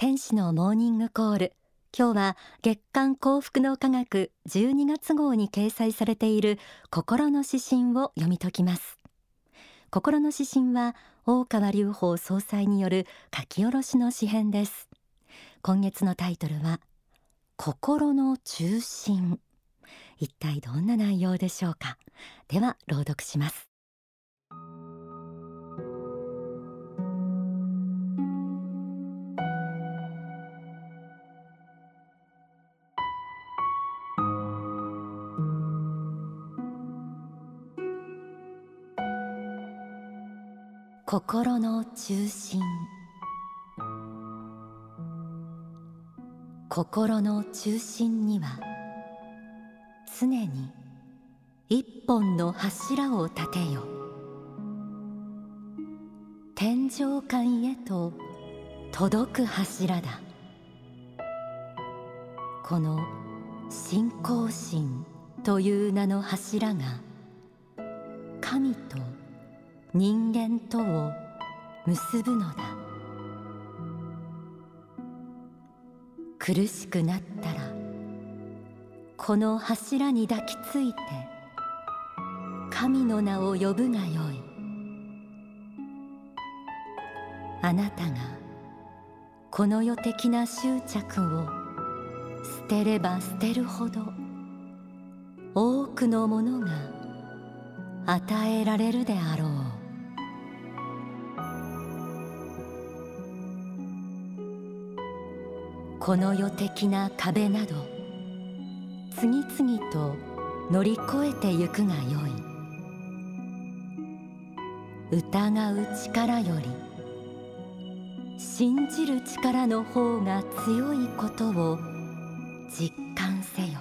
天使のモーニングコール。今日は月刊幸福の科学12月号に掲載されている心の指針を読み解きます。心の指針は大川隆法総裁による書き下ろしの詩編です。今月のタイトルは心の中心。一体どんな内容でしょうか？では朗読します。心の中心。心の中心には常に一本の柱を立てよ。天上界へと届く柱だ。この信仰心という名の柱が神と人間とを結ぶのだ。苦しくなったらこの柱に抱きついて神の名を呼ぶがよい。あなたがこの世的な執着を捨てれば捨てるほど多くのものが与えられるであろう。この世的な壁など次々と乗り越えてゆくがよい。疑う力より信じる力の方が強いことを実感せよ。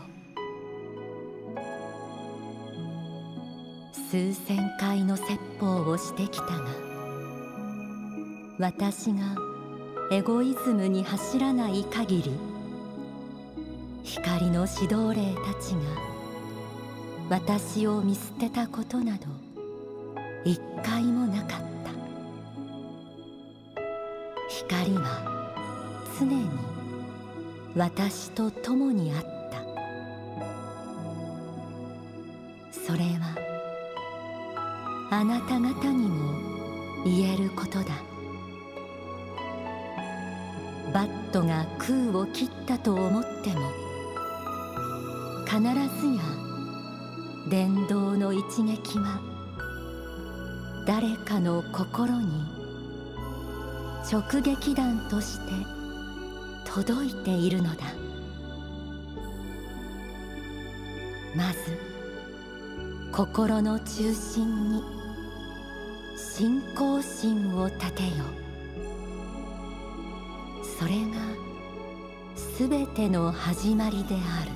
数千回の説法をしてきたが私がエゴイズムに走らない限り光の指導霊たちが私を見捨てたことなど一回もなかった。光は常に私と共にあった。それはあなた方にも言えることだ。ットが空を切ったと思っても必ずや電動の一撃は誰かの心に直撃弾として届いているのだ。まず心の中心に信仰心を立てよ。それがすべての始まりである。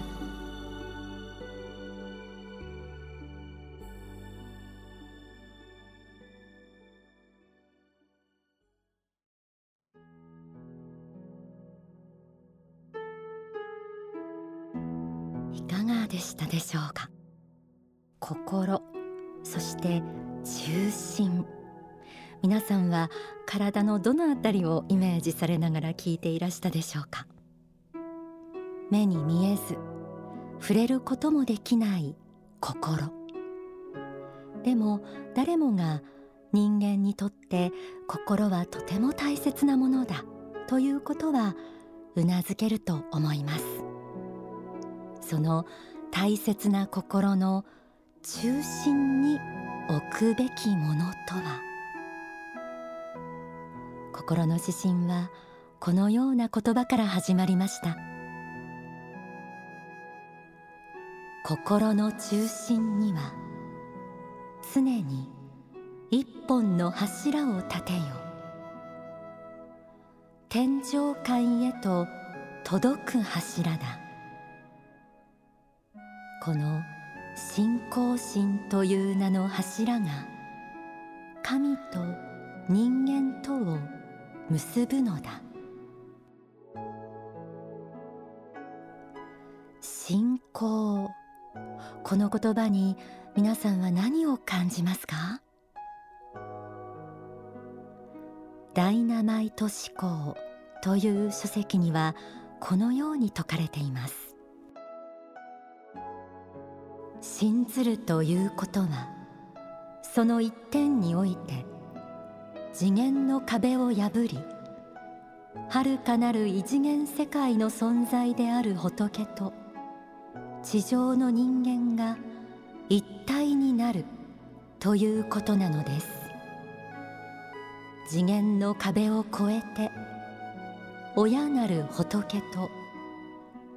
いかがでしたでしょうか？心そして中心。皆さんは体のどのあたりをイメージされながら聞いていらしたでしょうか？目に見えず触れることもできない心。でも誰もが人間にとって心はとても大切なものだということはうなずけると思います。その大切な心の中心に置くべきものとは？心の指針はこのような言葉から始まりました。心の中心には常に一本の柱を立てよ。天上界へと届く柱だ。この信仰心という名の柱が神と人間とを結ぶのだ。信仰。この言葉に皆さんは何を感じますか？ダイナマイト思考という書籍にはこのように説かれています。信ずるということはその一点において次元の壁を破り遥かなる異次元世界の存在である仏と地上の人間が一体になるということなのです。次元の壁を越えて親なる仏と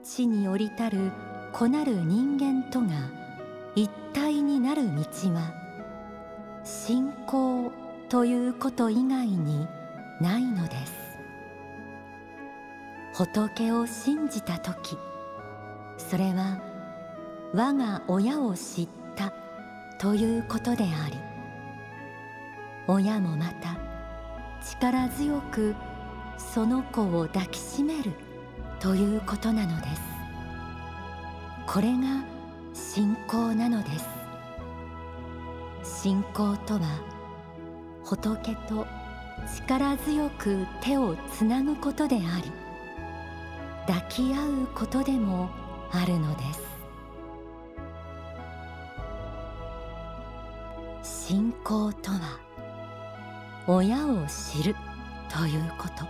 地に降りたる子なる人間とが一体になる道は信仰ということ以外にないのです。仏を信じた時それは我が親を知ったということであり親もまた力強くその子を抱きしめるということなのです。これが信仰なのです。信仰とは仏と力強く手をつなぐことであり抱き合うことでもあるのです信仰とは親を知るということ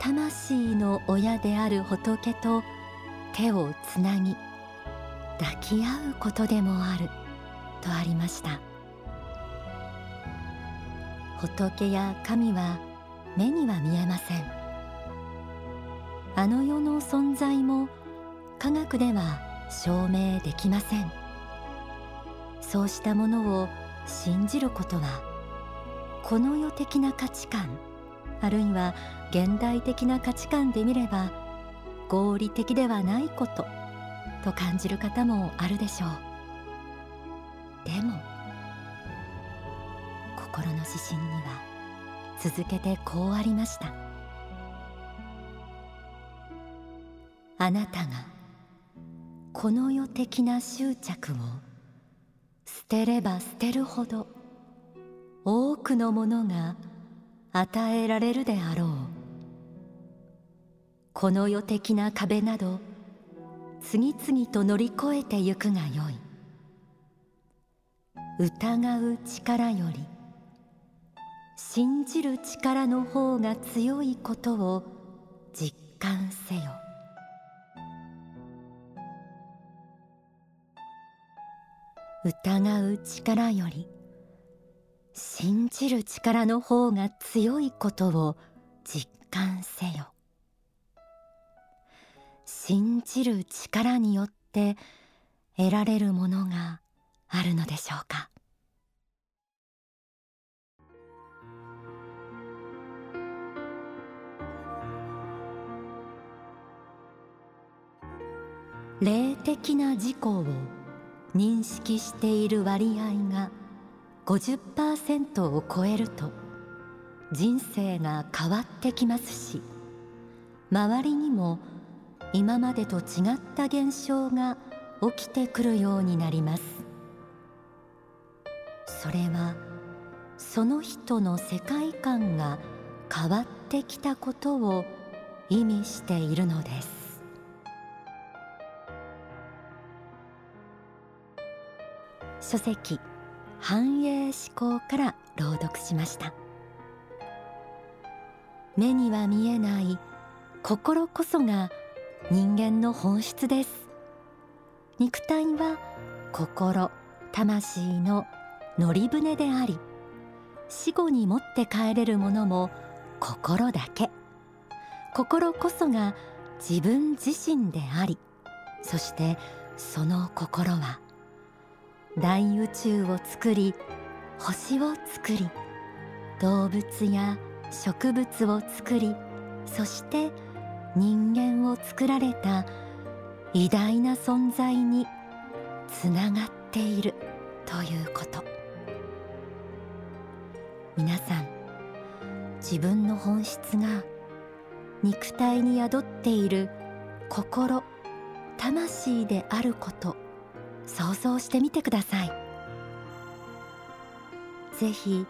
魂の親である仏と手をつなぎ抱き合うことでもあるとありました仏や神は目には見えません。あの世の存在も科学では証明できません。そうしたものを信じることはこの世的な価値観あるいは現代的な価値観で見れば合理的ではないことと感じる方もあるでしょう。でも心の指針には続けてこうありました。あなたがこの世的な執着を捨てれば捨てるほど多くのものが与えられるであろう。この世的な壁など次々と乗り越えてゆくがよい。疑う力より信じる力の方が強いことを実感せよ。疑う力より信じる力の方が強いことを実感せよ。信じる力によって得られるものがあるのでしょうか。霊的な事故を認識している割合が50%を超えると人生が変わってきますし周りにも今までと違った現象が起きてくるようになります。それはその人の世界観が変わってきたことを意味しているのです。書籍繁栄思考から朗読しました。目には見えない心こそが人間の本質です。肉体は心魂の乗り船であり死後に持って帰れるものも心だけ。心こそが自分自身でありそしてその心は大宇宙を作り星を作り動物や植物を作りそして人間を作られた偉大な存在につながっているということ。皆さん自分の本質が肉体に宿っている心魂であること。想像してみてください。ぜひ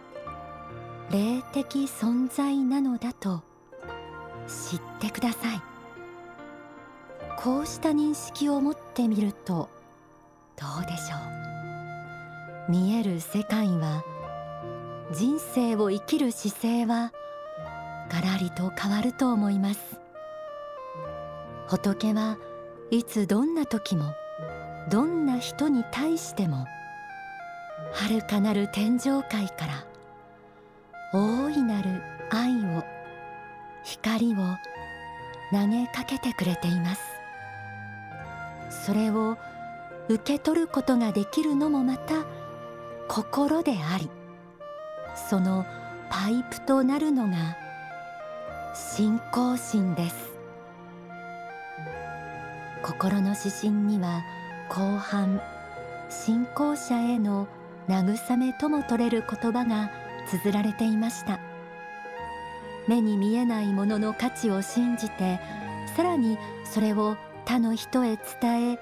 霊的存在なのだと知ってください。こうした認識を持ってみるとどうでしょう。見える世界は人生を生きる姿勢はガラリと変わると思います。仏はいつどんな時もどんな人に対しても遥かなる天上界から大いなる愛を光を投げかけてくれています。それを受け取ることができるのもまた心でありそのパイプとなるのが信仰心です。心の指針には後半信仰者への慰めとも取れる言葉が綴られていました。目に見えないものの価値を信じてさらにそれを他の人へ伝え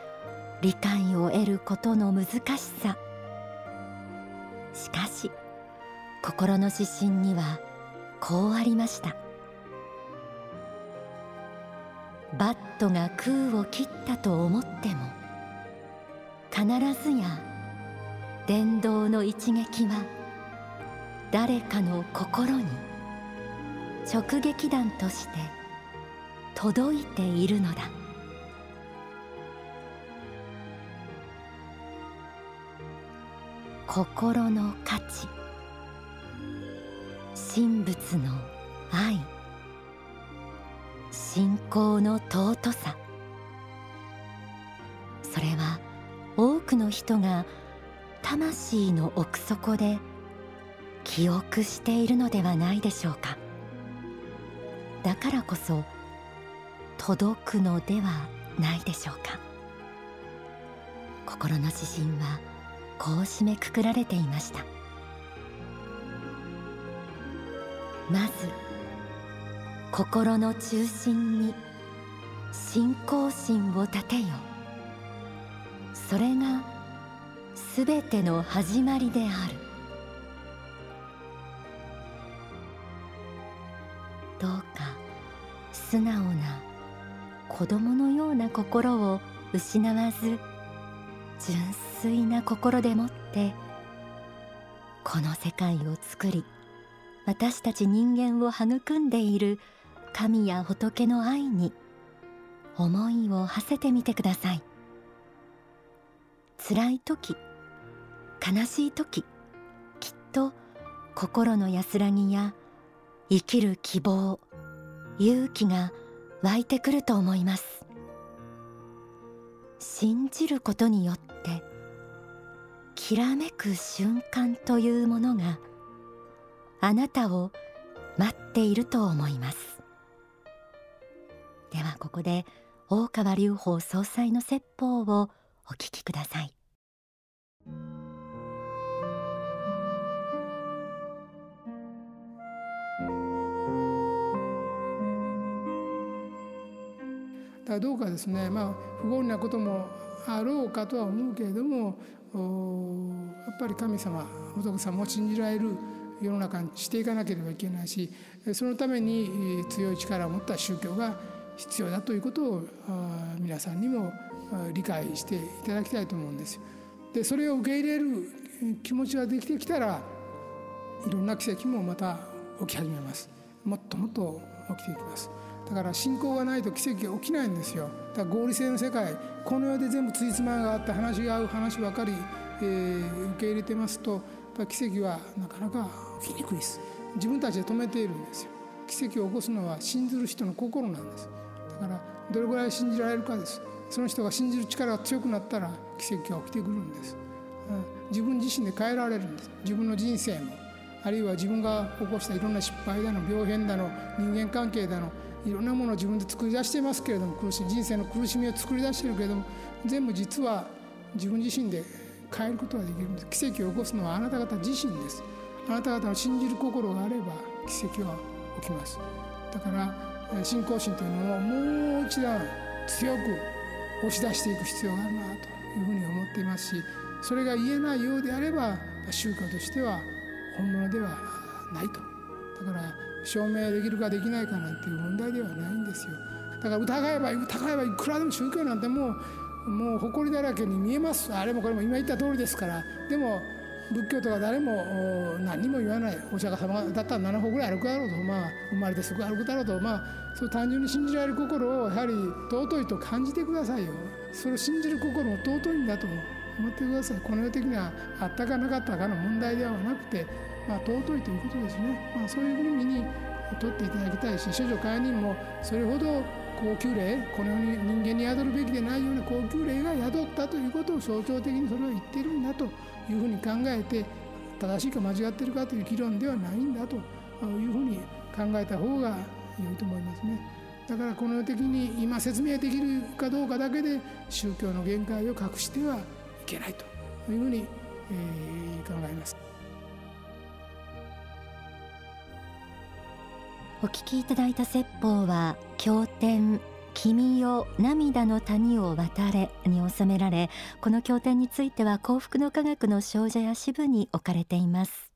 理解を得ることの難しさ。しかし心の指針にはこうありました。バットが空を切ったと思っても必ずや電動の一撃は誰かの心に直撃弾として届いているのだ。心の価値神仏の愛信仰の尊さ。それはくの人が魂の奥底で記憶しているのではないでしょうか。だからこそ届くのではないでしょうか。心の指針はこう締めくくられていました。まず心の中心に信仰心を立てよ。それがすべての始まりである。どうか素直な子供のような心を失わず純粋な心でもってこの世界を作り私たち人間を育んでいる神や仏の愛に思いを馳せてみてください。辛い時悲しい時きっと心の安らぎや生きる希望勇気が湧いてくると思います。信じることによってきらめく瞬間というものがあなたを待っていると思います。ではここで大川隆法総裁の説法をお聞きください。だどうかですねまあ不合理なこともあろうかとは思うけれどもやっぱり神様仏様を信じられる世の中にしていかなければいけないしそのために強い力を持った宗教が必要だということを皆さんにも理解していただきたいと思うんですよ。でそれを受け入れる気持ちができてきたらいろんな奇跡もまた起き始めます。もっともっと起きていきます。だから信仰がないと奇跡が起きないんですよだから合理性の世界この世で全部ついつまがあって話が合う話ばかり、えー、受け入れてますと奇跡はなかなか起きにくいです自分たちで止めているんですよ奇跡を起こすのは信ずる人の心なんですだからどれぐらい信じられるかですその人が信じる力が強くなったら奇跡が起きてくるんです。うん。自分自身で変えられるんです。自分の人生もあるいは自分が起こしたいろんな失敗だの病変だの人間関係だのいろんなものを自分で作り出していますけれども苦しい人生の苦しみを作り出しているけれども全部実は自分自身で変えることができるんです。奇跡を起こすのはあなた方自身です。あなた方の信じる心があれば奇跡は起きます。だから信仰心というのをもう一段強く押し出していく必要があるなというふうに思っていますしそれが言えないようであれば宗教としては本物ではないと。だから証明できるかできないかなんていう問題ではないんですよ。だから疑えば疑えばいくらでも宗教なんてもうもう誇りだらけに見えます。あれもこれも今言った通りですから。でも仏教とか誰も何も言わないお釈迦様だったら7歩ぐらい歩くだろうと、まあ、生まれてすぐ歩くだろうと、まあ、そう単純に信じられる心をやはり尊いと感じてくださいよ。それを信じる心も尊いんだと思ってくださいこの世的にはあったかなかったかの問題ではなくて、まあ、尊いということですね、まあ、そういうふうに取っていただきたいし処女会人もそれほど高級霊この世に人間に宿るべきでないような高級霊が宿ったということを象徴的にそれを言ってるんだと。いうふうに考えて正しいか間違っているかという議論ではないんだというふうに考えた方が良いと思いますね。だからこの世的に今説明できるかどうかだけで宗教の限界を隠してはいけないというふうに、えー、考えます。お聞きいただいた説法は経典君よ涙の谷を渡れに収められこの経典については幸福の科学の少女や支部に置かれています。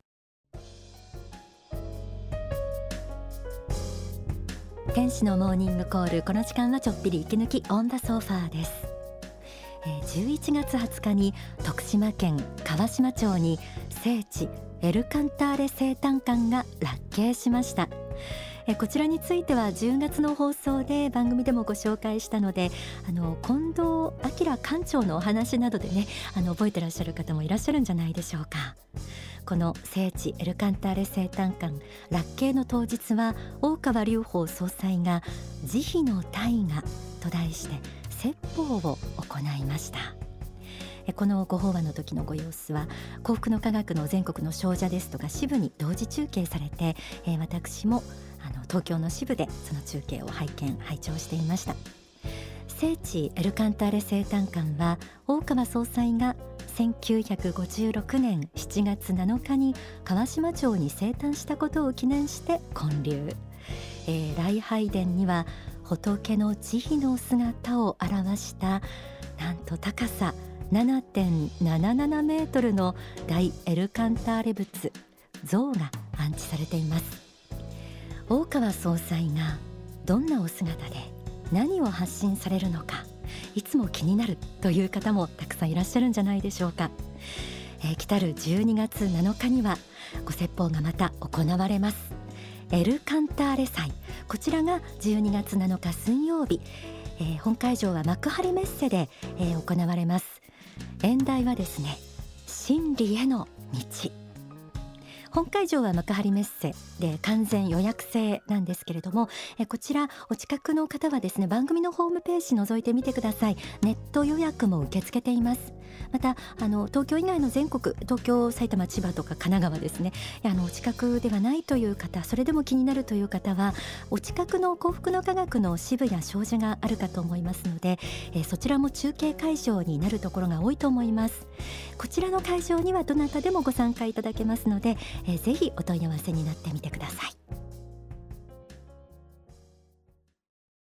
天使のモーニングコールこの時間はちょっぴり息抜きオンダソファーです。11月20日に徳島県川島町に聖地エルカンターレ生誕館が落慶しました。えこちらについては10月の放送で番組でもご紹介したのであの近藤明館長のお話などでねあの覚えてらっしゃる方もいらっしゃるんじゃないでしょうか。この聖地エルカンターレ生誕館落慶の当日は大川隆法総裁が慈悲の大河と題して説法を行いました。このご法話の時のご様子は幸福の科学の全国の少女ですとか支部に同時中継されて、私もあの東京の支部でその中継を拝見拝聴していました。聖地エルカンターレ生誕館は大川総裁が1956年7月7日に川島町に生誕したことを記念して建立、えー、礼拝殿には仏の慈悲の姿を表したなんと高さ7.77メートルの大エルカンターレ仏像が安置されています。大川総裁がどんなお姿で何を発信されるのかいつも気になるという方もたくさんいらっしゃるんじゃないでしょうか、えー、来たる12月7日にはご説法がまた行われます。エルカンターレ祭。こちらが12月7日水曜日、えー、本会場は幕張メッセで、えー、行われます。演題はですね真理への道。本会場は幕張メッセで完全予約制なんですけれどもえこちらお近くの方はですね番組のホームページ覗いてみてください。ネット予約も受け付けています。またあの東京以外の全国東京埼玉千葉とか神奈川ですね。あのお近くではないという方それでも気になるという方はお近くの幸福の科学の支部や障子があるかと思いますので、えそちらも中継会場になるところが多いと思います。こちらの会場にはどなたでもご参加いただけますので、えー、ぜひお問い合わせになってみてください。